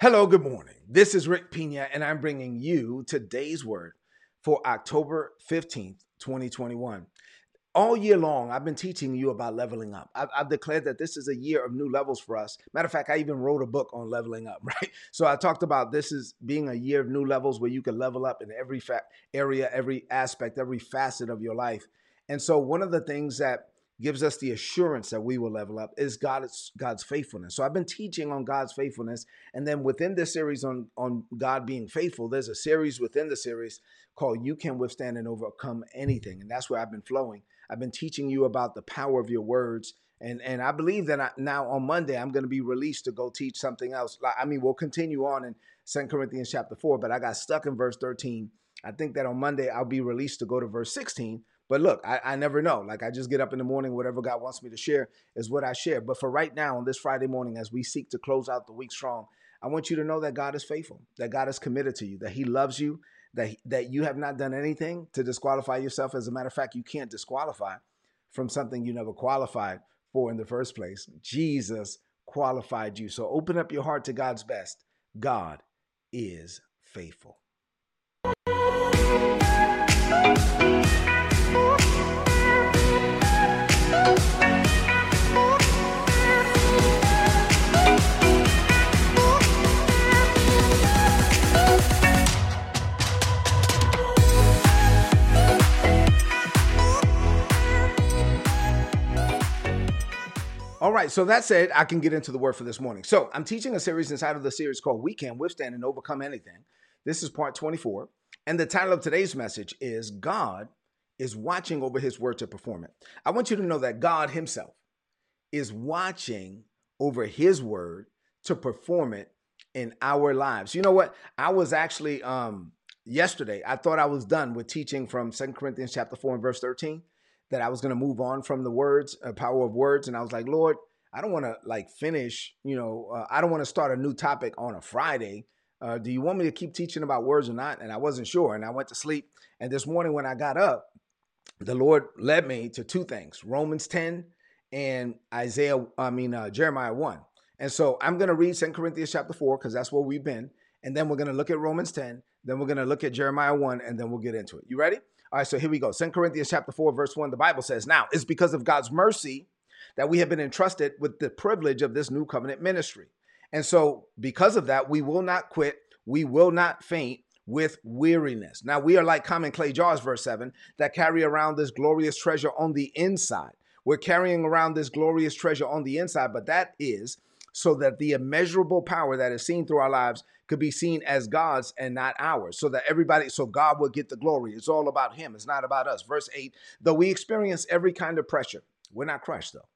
Hello, good morning. This is Rick Pina, and I'm bringing you today's word for October 15th, 2021. All year long, I've been teaching you about leveling up. I've, I've, declared that this is a year of new levels for us. Matter of fact, I even wrote a book on leveling up, right? So I talked about this as being a year of new levels where you can level up in every fa- area, every aspect, every facet of your life. And so, one of the things that gives us the assurance that we will level up is God's God's faithfulness. So I've been teaching on God's faithfulness, and then within this series on on God being faithful, there's a series within the series called "You Can Withstand and Overcome Anything," and that's where I've been flowing. I've been teaching you about the power of your words. And, and I believe that I, now on Monday I'm going to be released to go teach something else. I mean, we'll continue on in Second Corinthians chapter 4, but I got stuck in verse 13. I think that on Monday I'll be released to go to verse 16 but look, I, I never know. Like I just get up in the morning, whatever God wants me to share is what I share. But for right now, on this Friday morning, as we seek to close out the week strong, I want you to know that God is faithful, that God is committed to you, that He loves you, that that you have not done anything to disqualify yourself. As a matter of fact, you can't disqualify from something you never qualified for in the first place. Jesus qualified you. So open up your heart to God's best. God is faithful. Right, so that said, I can get into the word for this morning. So I'm teaching a series inside of the series called We Can Withstand and Overcome Anything. This is part 24. And the title of today's message is God is watching over his word to perform it. I want you to know that God himself is watching over his word to perform it in our lives. You know what? I was actually um yesterday, I thought I was done with teaching from Second Corinthians chapter 4 and verse 13 that I was going to move on from the words, uh, power of words. And I was like, Lord, I don't want to like finish, you know, uh, I don't want to start a new topic on a Friday. Uh, do you want me to keep teaching about words or not? And I wasn't sure. And I went to sleep. And this morning when I got up, the Lord led me to two things Romans 10 and Isaiah, I mean, uh, Jeremiah 1. And so I'm going to read Second Corinthians chapter 4 because that's where we've been. And then we're going to look at Romans 10. Then we're going to look at Jeremiah 1 and then we'll get into it. You ready? All right, so here we go. Second Corinthians chapter 4, verse 1, the Bible says, Now it's because of God's mercy that we have been entrusted with the privilege of this new covenant ministry. And so, because of that, we will not quit, we will not faint with weariness. Now, we are like common clay jars, verse 7, that carry around this glorious treasure on the inside. We're carrying around this glorious treasure on the inside, but that is so that the immeasurable power that is seen through our lives could be seen as God's and not ours, so that everybody, so God will get the glory. It's all about Him, it's not about us. Verse 8 though we experience every kind of pressure, we're not crushed though.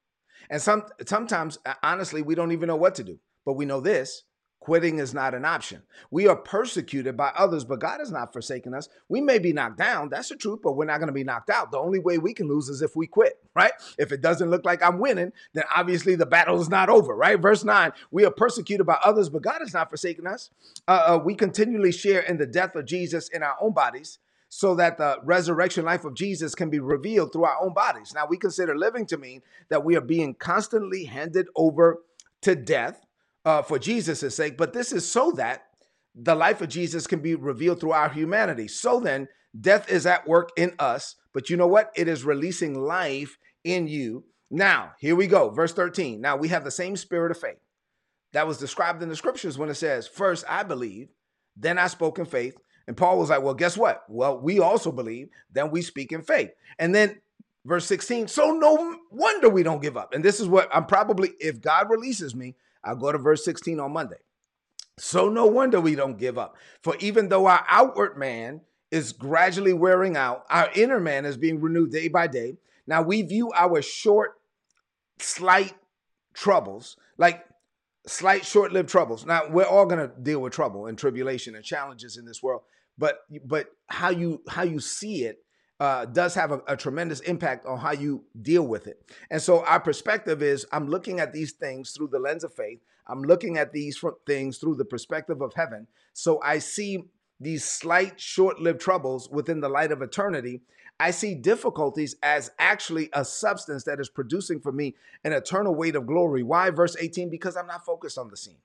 And some sometimes, uh, honestly, we don't even know what to do, but we know this Quitting is not an option. We are persecuted by others, but God has not forsaken us. We may be knocked down, that's the truth, but we're not going to be knocked out. The only way we can lose is if we quit, right? If it doesn't look like I'm winning, then obviously the battle is not over, right? Verse 9 We are persecuted by others, but God has not forsaken us. Uh, uh, we continually share in the death of Jesus in our own bodies so that the resurrection life of Jesus can be revealed through our own bodies. Now, we consider living to mean that we are being constantly handed over to death uh, for Jesus' sake, but this is so that the life of Jesus can be revealed through our humanity. So then, death is at work in us, but you know what? It is releasing life in you. Now, here we go. Verse 13. Now, we have the same spirit of faith that was described in the scriptures when it says, First I believe, then I spoke in faith. And Paul was like, Well, guess what? Well, we also believe, then we speak in faith. And then verse 16, so no wonder we don't give up. And this is what I'm probably, if God releases me, I'll go to verse 16 on Monday. So no wonder we don't give up. For even though our outward man is gradually wearing out, our inner man is being renewed day by day. Now we view our short, slight troubles, like slight, short lived troubles. Now we're all going to deal with trouble and tribulation and challenges in this world. But but how you how you see it uh, does have a, a, tremendous impact on how you deal with it. And so our perspective is I'm looking at these things through the lens of faith. I'm looking at these things through the perspective of heaven. So I see these slight, short lived troubles within the light of eternity. I see difficulties as actually a substance that is producing for me an eternal weight of glory. Why? Verse 18, because I'm not focused on the seen.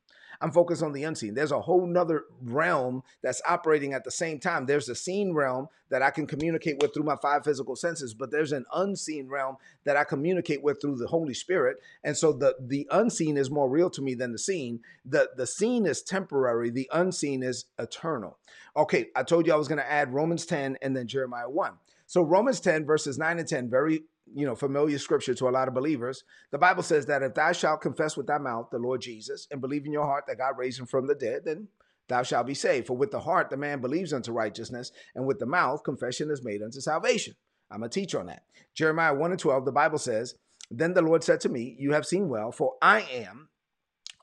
I'm focused on the unseen. There's a whole nother realm that's operating at the same time. There's a seen realm that I can communicate with through my five physical senses, but there's an unseen realm that I communicate with through the Holy Spirit. And so the the unseen is more real to me than the seen. The the seen is temporary, the unseen is eternal. Okay, I told you I was going to add Romans 10 and then Jeremiah 1. So Romans 10 verses 9 and 10 very you know, familiar scripture to a lot of believers. The Bible says that if thou shalt confess with thy mouth the Lord Jesus and believe in your heart that God raised him from the dead, then thou shalt be saved. For with the heart the man believes unto righteousness, and with the mouth confession is made unto salvation. I'm a teacher on that. Jeremiah 1 and 12, the Bible says, Then the Lord said to me, You have seen well, for I am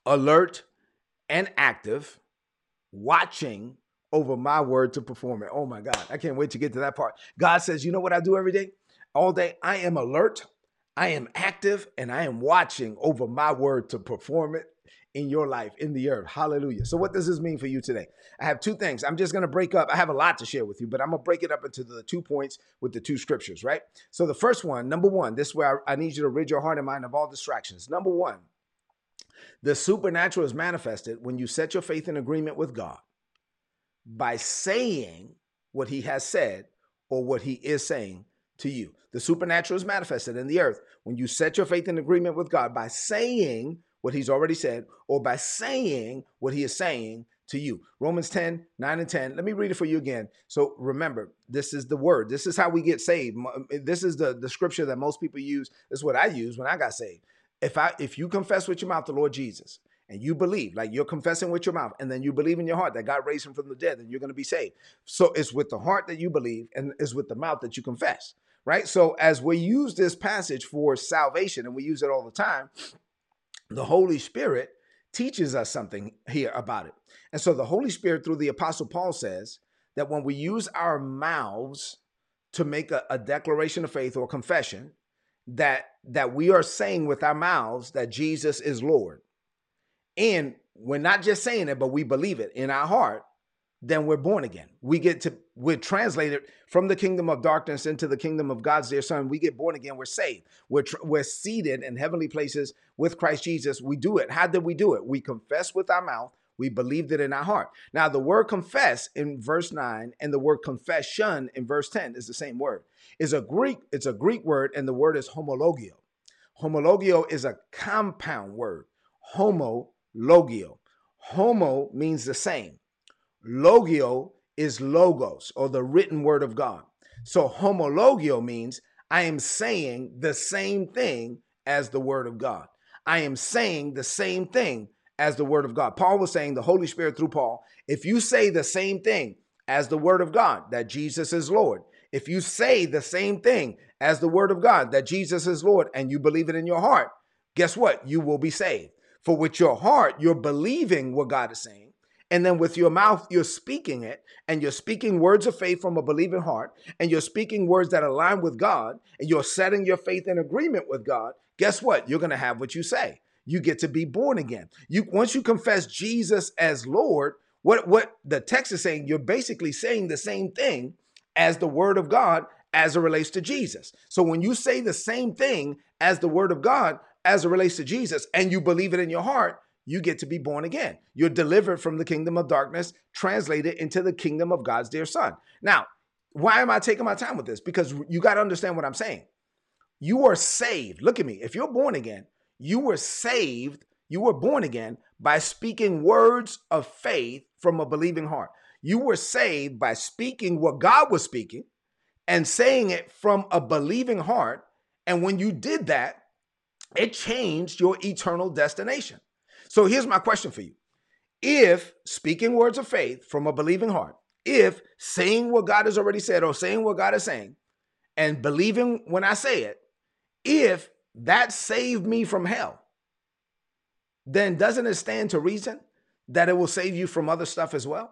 alert and active, watching over my word to perform it. Oh my God, I can't wait to get to that part. God says, You know what I do every day? All day. I am alert, I am active, and I am watching over my word to perform it in your life, in the earth. Hallelujah. So, what does this mean for you today? I have two things. I'm just going to break up. I have a lot to share with you, but I'm going to break it up into the two points with the two scriptures, right? So, the first one, number one, this is where I need you to rid your heart and mind of all distractions. Number one, the supernatural is manifested when you set your faith in agreement with God by saying what He has said or what He is saying to you. The supernatural is manifested in the earth when you set your faith in agreement with God by saying what he's already said or by saying what he is saying to you. Romans 10, 9 and 10. Let me read it for you again. So remember, this is the word. This is how we get saved. This is the, the scripture that most people use. This is what I use when I got saved. If I if you confess with your mouth the Lord Jesus and you believe, like you're confessing with your mouth, and then you believe in your heart that God raised him from the dead, then you're going to be saved. So it's with the heart that you believe, and it's with the mouth that you confess right? So as we use this passage for salvation, and we use it all the time, the Holy Spirit teaches us something here about it. And so the Holy Spirit, through the Apostle Paul, says that when we use our mouths to make a, a declaration of faith or confession, that that we are saying with our mouths that Jesus is Lord. And we're not just saying it, but we believe it in our heart then we're born again. We get to we're translated from the kingdom of darkness into the kingdom of God's dear Son. We get born again. We're saved. We're tr- we're seated in heavenly places with Christ Jesus. We do it. How did we do it? We confess with our mouth. We believed it in our heart. Now, the word confess in verse 9 and the word confession in verse 10 is the same word. Is a Greek, it's a Greek word, and the word is homologio. Homologio is a compound word. Homologio. Homo means the same. Logio is logos or the written word of God. So homologio means I am saying the same thing as the word of God. I am saying the same thing as the word of God. Paul was saying, the Holy Spirit through Paul, if you say the same thing as the word of God, that Jesus is Lord, if you say the same thing as the word of God, that Jesus is Lord, and you believe it in your heart, guess what? You will be saved. For with your heart, you're believing what God is saying and then with your mouth, you're speaking it, and you're speaking words of faith from a believing heart, and you're speaking words that align with God, and you're setting your faith in agreement with God. Guess what? You're going to have what you say. You get to be born again. You once you confess Jesus as Lord, what what the text is saying, you're basically saying the same thing as the word of God as it relates to Jesus. So when you say the same thing as the word of God as it relates to Jesus and you believe it in your heart, you get to be born again. You're delivered from the kingdom of darkness, translated into the kingdom of God's dear son. Now, why am I taking my time with this? Because you got to understand what I'm saying. You are saved. Look at me. If you're born again, you were saved, you were born again by speaking words of faith from a believing heart. You were saved by speaking what God was speaking and saying it from a believing heart. And when you did that, it changed your eternal destination. So here's my question for you. If speaking words of faith from a believing heart, if saying what God has already said or saying what God is saying and believing when I say it, if that saved me from hell, then doesn't it stand to reason that it will save you from other stuff as well?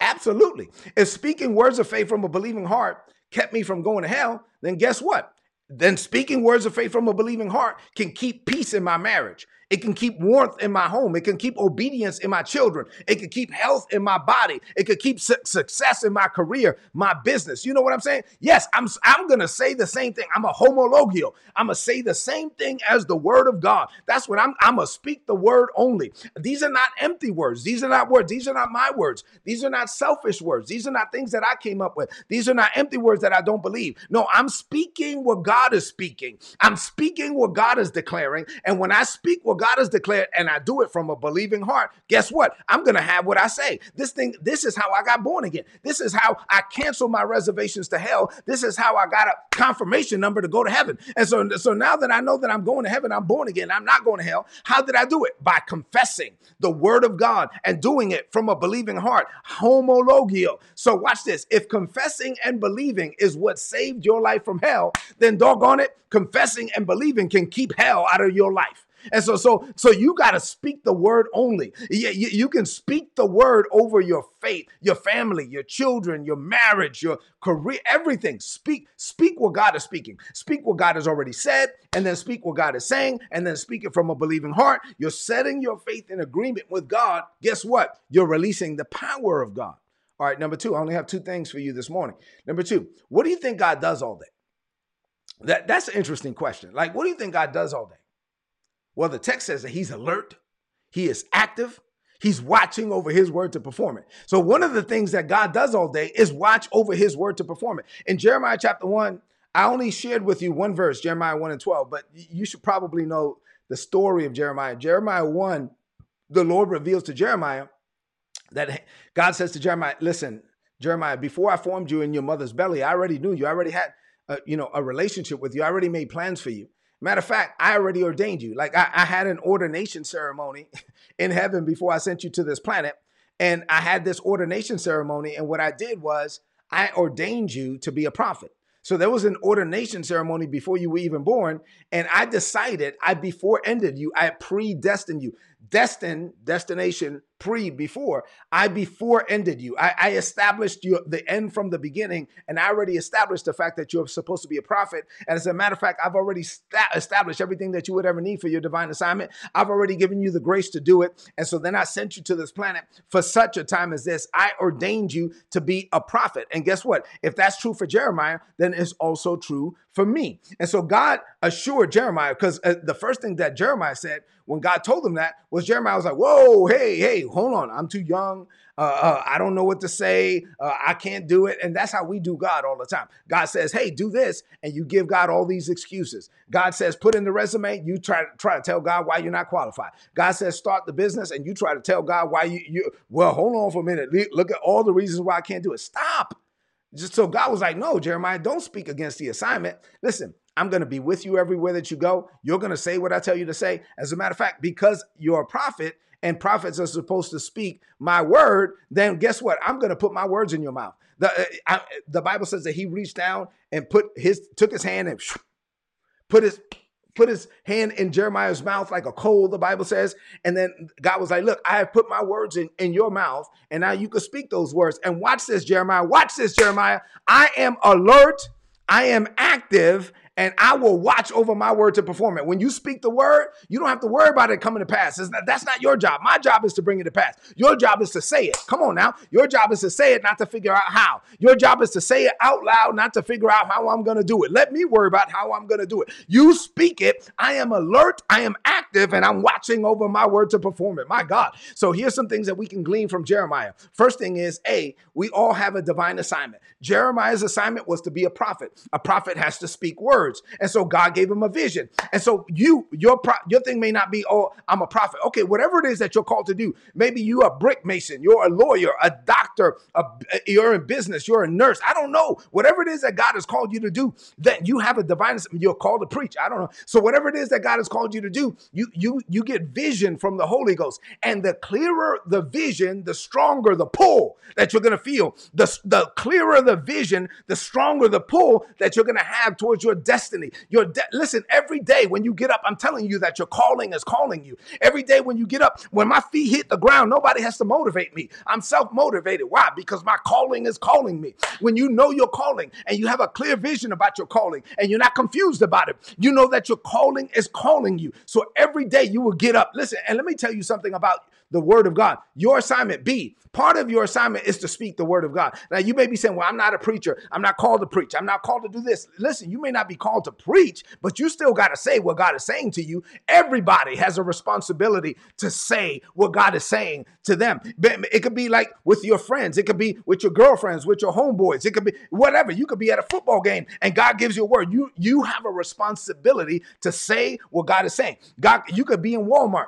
Absolutely. If speaking words of faith from a believing heart kept me from going to hell, then guess what? Then speaking words of faith from a believing heart can keep peace in my marriage. It can keep warmth in my home. It can keep obedience in my children. It can keep health in my body. It can keep su- success in my career, my business. You know what I'm saying? Yes, I'm I'm going to say the same thing. I'm a homologio. I'm going to say the same thing as the word of God. That's what I'm I'm going to speak the word only. These are not empty words. These are not words. These are not my words. These are not selfish words. These are not things that I came up with. These are not empty words that I don't believe. No, I'm speaking what God is speaking. I'm speaking what God is declaring. And when I speak what God has declared and I do it from a believing heart, guess what? I'm going to have what I say. This thing, this is how I got born again. This is how I cancel my reservations to hell. This is how I got a confirmation number to go to heaven. And so, so now that I know that I'm going to heaven, I'm born again. I'm not going to hell. How did I do it? By confessing the word of God and doing it from a believing heart. Homologio. So watch this. If confessing and believing is what saved your life from hell, then doggone it, confessing and believing can keep hell out of your life. And so, so, so you got to speak the word only. You, you, you, can speak the word over your faith, your family, your children, your marriage, your career, everything. Speak, speak what God is speaking. Speak what God has already said, and then speak what God is saying, and then speak it from a believing heart. You're setting your faith in agreement with God. Guess what? You're releasing the power of God. All right, number two, I only have two things for you this morning. Number two, what do you think God does all day? That, that's an interesting question. Like, what do you think God does all day? Well, the text says that he's alert, he is active, he's watching over his word to perform it. So, one of the things that God does all day is watch over his word to perform it. In Jeremiah chapter 1, I only shared with you one verse, Jeremiah 1 and 12, but you should probably know the story of Jeremiah. Jeremiah 1, the Lord reveals to Jeremiah that God says to Jeremiah, Listen, Jeremiah, before I formed you in your mother's belly, I already knew you. I already had, a, you know, a relationship with you. I already made plans for you. Matter of fact, I already ordained you. Like I, I had an ordination ceremony in heaven before I sent you to this planet. And I had this ordination ceremony. And what I did was I ordained you to be a prophet. So there was an ordination ceremony before you were even born. And I decided I before ended you, I predestined you destined destination pre before i before ended you. I, I established you the end from the beginning and i already established the fact that you're supposed to be a prophet. And as a matter of fact i've already sta- established everything that you would ever need for your divine assignment. I've already given you the grace to do it. And so then i sent you to this planet for such a time as this. I ordained you to be a prophet. And guess what? If that's true for jeremiah then it's also true for me. And so god assured jeremiah because uh, the first thing that jeremiah said when God told him that was Jeremiah was like, whoa, hey, hey, hold on. I'm too young. Uh, uh, I don't know what to say. Uh, I can't do it. And that's how we do God all the time. God says, hey, do this. And you give God all these excuses. God says, put in the resume. You try, try to tell God why you're not qualified. God says, start the business. And you try to tell God why you, you well, hold on for a minute. Look at all the reasons why I can't do it. Stop. Just so God was like, no, Jeremiah, don't speak against the assignment. Listen, I'm going to be with you everywhere that you go. You're going to say what I tell you to say. As a matter of fact, because you're a prophet and prophets are supposed to speak my word, then guess what? I'm going to put my words in your mouth. The, uh, I, the Bible says that he reached down and put his took his hand and put his put his hand in Jeremiah's mouth like a coal, the Bible says. And then God was like, Look, I have put my words in, in your mouth, and now you can speak those words. And watch this, Jeremiah. Watch this, Jeremiah. I am alert, I am active, and I will watch over my word to perform it. When you speak the word, you don't have to worry about it coming to pass. Not, that's not your job. My job is to bring it to pass. Your job is to say it. Come on now. Your job is to say it, not to figure out how. Your job is to say it out loud, not to figure out how I'm going to do it. Let me worry about how I'm going to do it. You speak it. I am alert. I am active, and I'm watching over my word to perform it. My God. So here's some things that we can glean from Jeremiah. First thing is, A, we all have a divine assignment. Jeremiah's assignment was to be a prophet. A prophet has to speak words. And so God gave him a vision. And so you, your pro- your thing may not be, oh, I'm a prophet. Okay, whatever it is that you're called to do. Maybe you're a brick mason, you're a lawyer, a doctor, a, you're in business, you're a nurse. I don't know. Whatever it is that God has called you to do, that you have a divine, you're called to preach. I don't know. So whatever it is that God has called you to do, you you you get vision from the Holy Ghost. And the clearer the vision, the stronger the pull that you're gonna feel. The, the clearer the vision, the stronger the pull that you're gonna have towards your destiny destiny. Your de- listen, every day when you get up, I'm telling you that your calling is calling you. Every day when you get up, when my feet hit the ground, nobody has to motivate me. I'm self-motivated. Why? Because my calling is calling me. When you know your calling and you have a clear vision about your calling and you're not confused about it, you know that your calling is calling you. So every day you will get up. Listen, and let me tell you something about the word of God. Your assignment, B, part of your assignment is to speak the word of God. Now, you may be saying, Well, I'm not a preacher. I'm not called to preach. I'm not called to do this. Listen, you may not be called to preach, but you still got to say what God is saying to you. Everybody has a responsibility to say what God is saying to them. It could be like with your friends, it could be with your girlfriends, with your homeboys, it could be whatever. You could be at a football game and God gives you a word. You, you have a responsibility to say what God is saying. God, you could be in Walmart.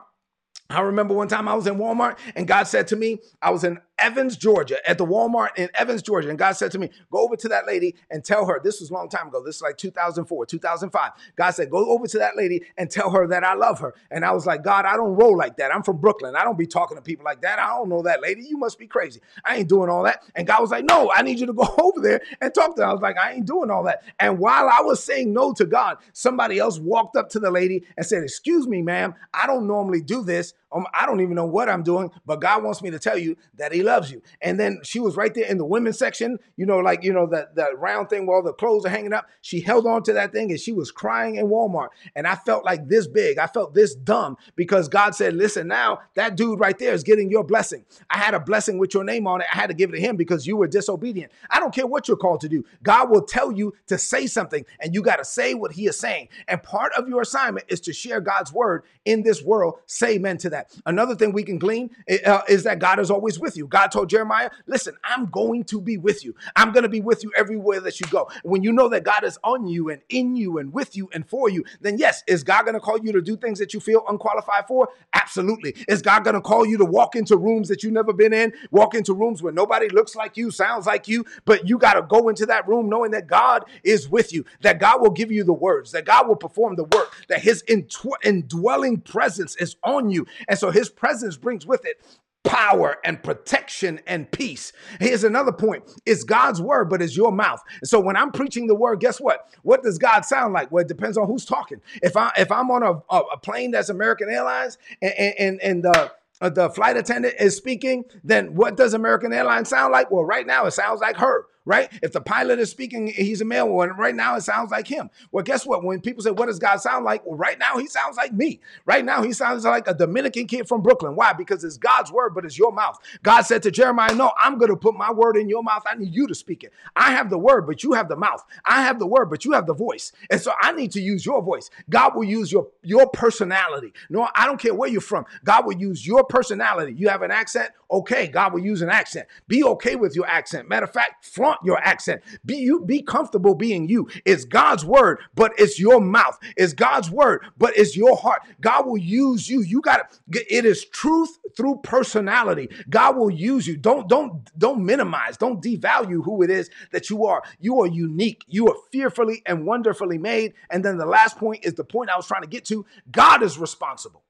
I remember one time I was in Walmart and God said to me, I was in Evans, Georgia, at the Walmart in Evans, Georgia. And God said to me, Go over to that lady and tell her, this was a long time ago. This is like 2004, 2005. God said, Go over to that lady and tell her that I love her. And I was like, God, I don't roll like that. I'm from Brooklyn. I don't be talking to people like that. I don't know that lady. You must be crazy. I ain't doing all that. And God was like, No, I need you to go over there and talk to her. I was like, I ain't doing all that. And while I was saying no to God, somebody else walked up to the lady and said, Excuse me, ma'am, I don't normally do this. Um, I don't even know what I'm doing, but God wants me to tell you that He loves you. And then she was right there in the women's section, you know, like, you know, that, that round thing where all the clothes are hanging up. She held on to that thing and she was crying in Walmart. And I felt like this big. I felt this dumb because God said, listen, now that dude right there is getting your blessing. I had a blessing with your name on it. I had to give it to him because you were disobedient. I don't care what you're called to do. God will tell you to say something and you got to say what he is saying. And part of your assignment is to share God's word in this world. Say amen to that. Another thing we can glean uh, is that God is always with you. God told Jeremiah, listen, I'm going to be with you. I'm going to be with you everywhere that you go. When you know that God is on you and in you and with you and for you, then yes, is God going to call you to do things that you feel unqualified for? Absolutely. Is God going to call you to walk into rooms that you've never been in, walk into rooms where nobody looks like you, sounds like you, but you got to go into that room knowing that God is with you, that God will give you the words, that God will perform the work, that his indwelling presence is on you. And so his presence brings with it power and protection and peace. Here's another point. It's God's word, but it's your mouth. So when I'm preaching the word, guess what? What does God sound like? Well, it depends on who's talking. If I if I'm on a, a, plane that's American Airlines and and, and uh, the flight attendant is speaking, then what does American Airlines sound like? Well, right now it sounds like her right? If the pilot is speaking, he's a male one. Right now, it sounds like him. Well, guess what? When people say, What does God sound like? Well, right now, he sounds like me. Right now, he sounds like a Dominican kid from Brooklyn. Why? Because it's God's word, but it's your mouth. God said to Jeremiah, No, I'm going to put my word in your mouth. I need you to speak it. I have the word, but you have the mouth. I have the word, but you have the voice. And so I need to use your voice. God will use your, your personality. No, I don't care where you're from. God will use your personality. You have an accent? Okay, God will use an accent. Be okay with your accent. Matter of fact, front flaunt your accent. Be you be comfortable being you. It's God's word, but it's your mouth. It's God's word, but it's your heart. God will use you. You got it. It is truth through personality. God will use you. Don't don't don't minimize. Don't devalue who it is that you are. You are unique. You are fearfully and wonderfully made. And then the last point is the point I was trying to get to. God is responsible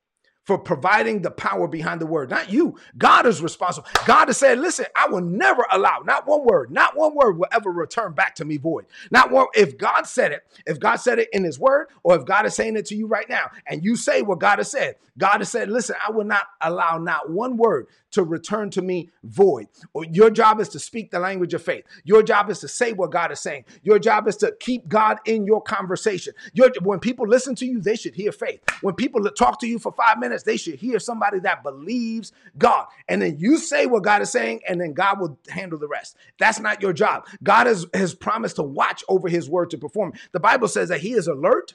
for providing the power behind the word. Not you. God is responsible. God has said, listen, I will never allow, not one word, not one word will ever return back to me void. Not one, if God said it, if God said it in his word, or if God is saying it to you right now, and you say what God has said, God has said, listen, I will not allow not one word to return to me void. Your job is to speak the language of faith. Your job is to say what God is saying. Your job is to keep God in your conversation. Your, when people listen to you, they should hear faith. When people talk to you for five minutes, they should hear somebody that believes God. And then you say what God is saying, and then God will handle the rest. That's not your job. God has, has promised to watch over his word to perform. The Bible says that he is alert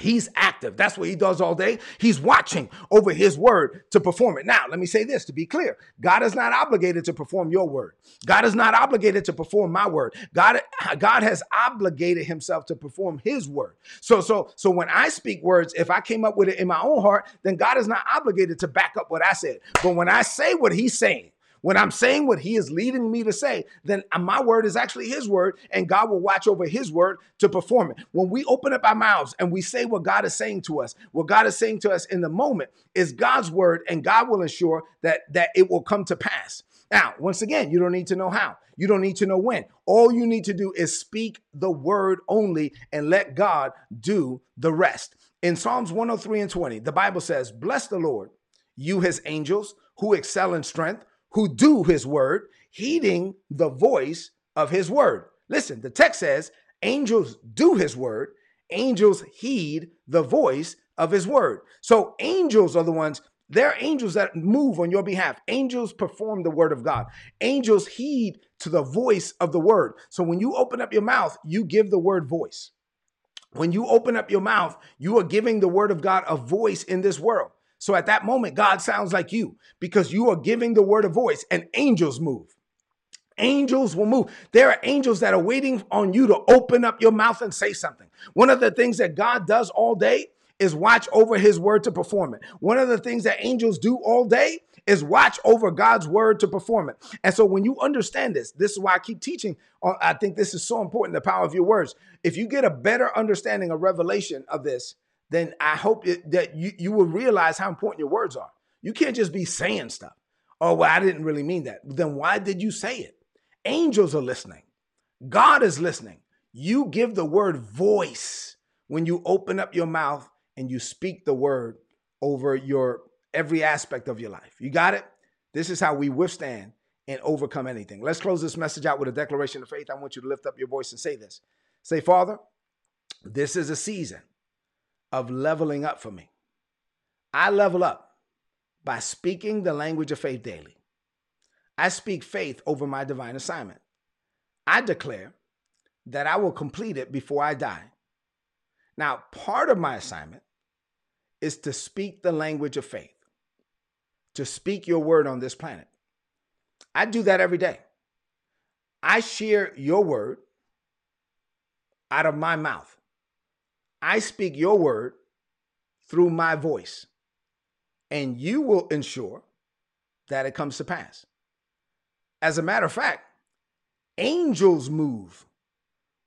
He's active. That's what he does all day. He's watching over his word to perform it. Now, let me say this to be clear God is not obligated to perform your word. God is not obligated to perform my word. God, God has obligated himself to perform his word. So, so, so when I speak words, if I came up with it in my own heart, then God is not obligated to back up what I said. But when I say what he's saying, when I'm saying what he is leading me to say, then my word is actually his word, and God will watch over his word to perform it. When we open up our mouths and we say what God is saying to us, what God is saying to us in the moment is God's word, and God will ensure that, that it will come to pass. Now, once again, you don't need to know how. You don't need to know when. All you need to do is speak the word only and let God do the rest. In Psalms 103 and 20, the Bible says, Bless the Lord, you his angels who excel in strength, who do his word, heeding the voice of his word. Listen, the text says, Angels do his word, angels heed the voice of his word. So angels are the ones there are angels that move on your behalf. Angels perform the word of God. Angels heed to the voice of the word. So when you open up your mouth, you give the word voice. When you open up your mouth, you are giving the word of God a voice in this world. So at that moment, God sounds like you because you are giving the word a voice and angels move. Angels will move. There are angels that are waiting on you to open up your mouth and say something. One of the things that God does all day is watch over his word to perform it. One of the things that angels do all day is watch over God's word to perform it. And so when you understand this, this is why I keep teaching. Uh, I think this is so important the power of your words. If you get a better understanding, a revelation of this, then I hope it, that you, you will realize how important your words are. You can't just be saying stuff. Oh, well, I didn't really mean that. Then why did you say it? Angels are listening. God is listening. You give the word voice when you open up your mouth and you speak the word over your every aspect of your life. You got it? This is how we withstand and overcome anything. Let's close this message out with a declaration of faith. I want you to lift up your voice and say this. Say, Father, this is a season of leveling up for me. I level up by speaking the language of faith daily. I speak faith over my divine assignment. I declare that I will complete it before I die. Now, part of my assignment is to speak the language of faith, to speak your word on this planet. I do that every day. I share your word out of my mouth. I speak your word through my voice, and you will ensure that it comes to pass. As a matter of fact, angels move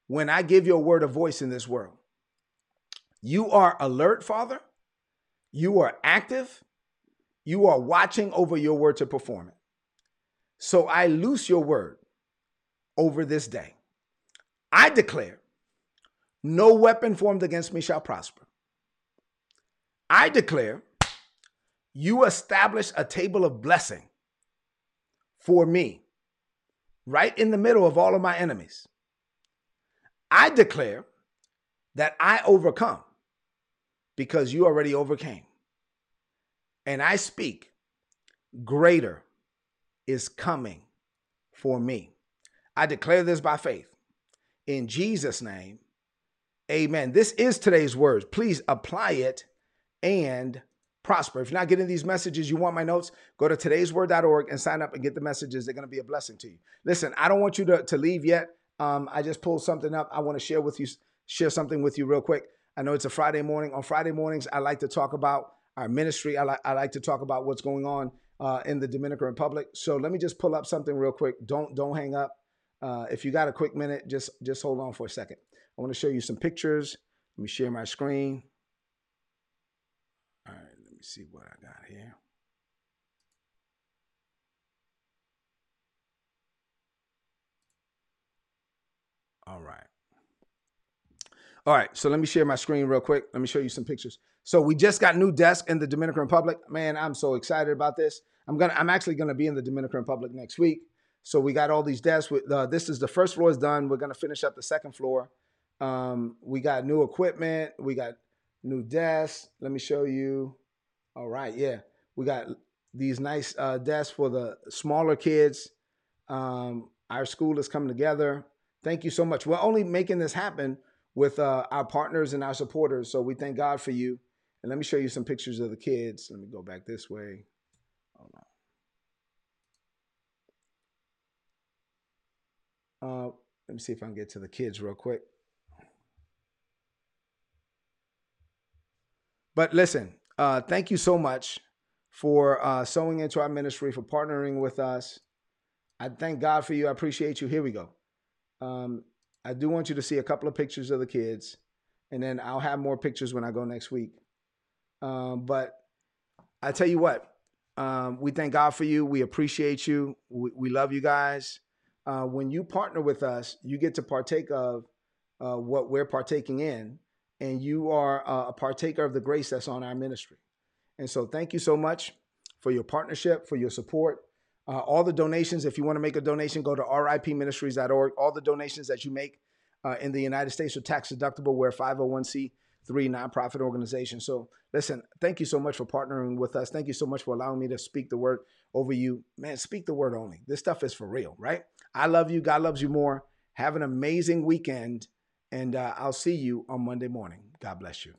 when I give your word a voice in this world. You are alert, Father, you are active. You are watching over your word to perform it. So I loose your word over this day. I declare no weapon formed against me shall prosper. I declare you establish a table of blessing for me right in the middle of all of my enemies. I declare that I overcome because you already overcame. And I speak, greater is coming for me. I declare this by faith. In Jesus' name, amen. This is today's words. Please apply it and prosper. If you're not getting these messages, you want my notes, go to today'sword.org and sign up and get the messages. They're going to be a blessing to you. Listen, I don't want you to, to leave yet. Um, I just pulled something up. I want to share with you, share something with you real quick. I know it's a Friday morning. On Friday mornings, I like to talk about our ministry. I, li- I like to talk about what's going on uh, in the Dominican Republic. So let me just pull up something real quick. Don't don't hang up. Uh, if you got a quick minute, just just hold on for a second. I want to show you some pictures. Let me share my screen. All right, let me see what I got here. All right. All right, so let me share my screen real quick. Let me show you some pictures. So we just got new desk in the Dominican Republic. Man, I'm so excited about this. I'm gonna. I'm actually gonna be in the Dominican Republic next week. So we got all these desks. With, uh, this is the first floor is done. We're gonna finish up the second floor. Um, we got new equipment. We got new desks. Let me show you. All right, yeah, we got these nice uh, desks for the smaller kids. Um, our school is coming together. Thank you so much. We're only making this happen with uh, our partners and our supporters. So we thank God for you. And let me show you some pictures of the kids. Let me go back this way. Hold on. Uh, let me see if I can get to the kids real quick. But listen, uh, thank you so much for uh, into our ministry, for partnering with us. I thank God for you. I appreciate you. Here we go. Um, I do want you to see a couple of pictures of the kids, and then I'll have more pictures when I go next week. Um, but I tell you what, Um, we thank God for you. We appreciate you. We, we love you guys. Uh, when you partner with us, you get to partake of uh, what we're partaking in, and you are a partaker of the grace that's on our ministry. And so, thank you so much for your partnership, for your support. Uh, all the donations, if you want to make a donation, go to ripministries.org. All the donations that you make uh, in the United States are tax deductible. We're 501c3 nonprofit organization. So, listen, thank you so much for partnering with us. Thank you so much for allowing me to speak the word over you. Man, speak the word only. This stuff is for real, right? I love you. God loves you more. Have an amazing weekend. And uh, I'll see you on Monday morning. God bless you.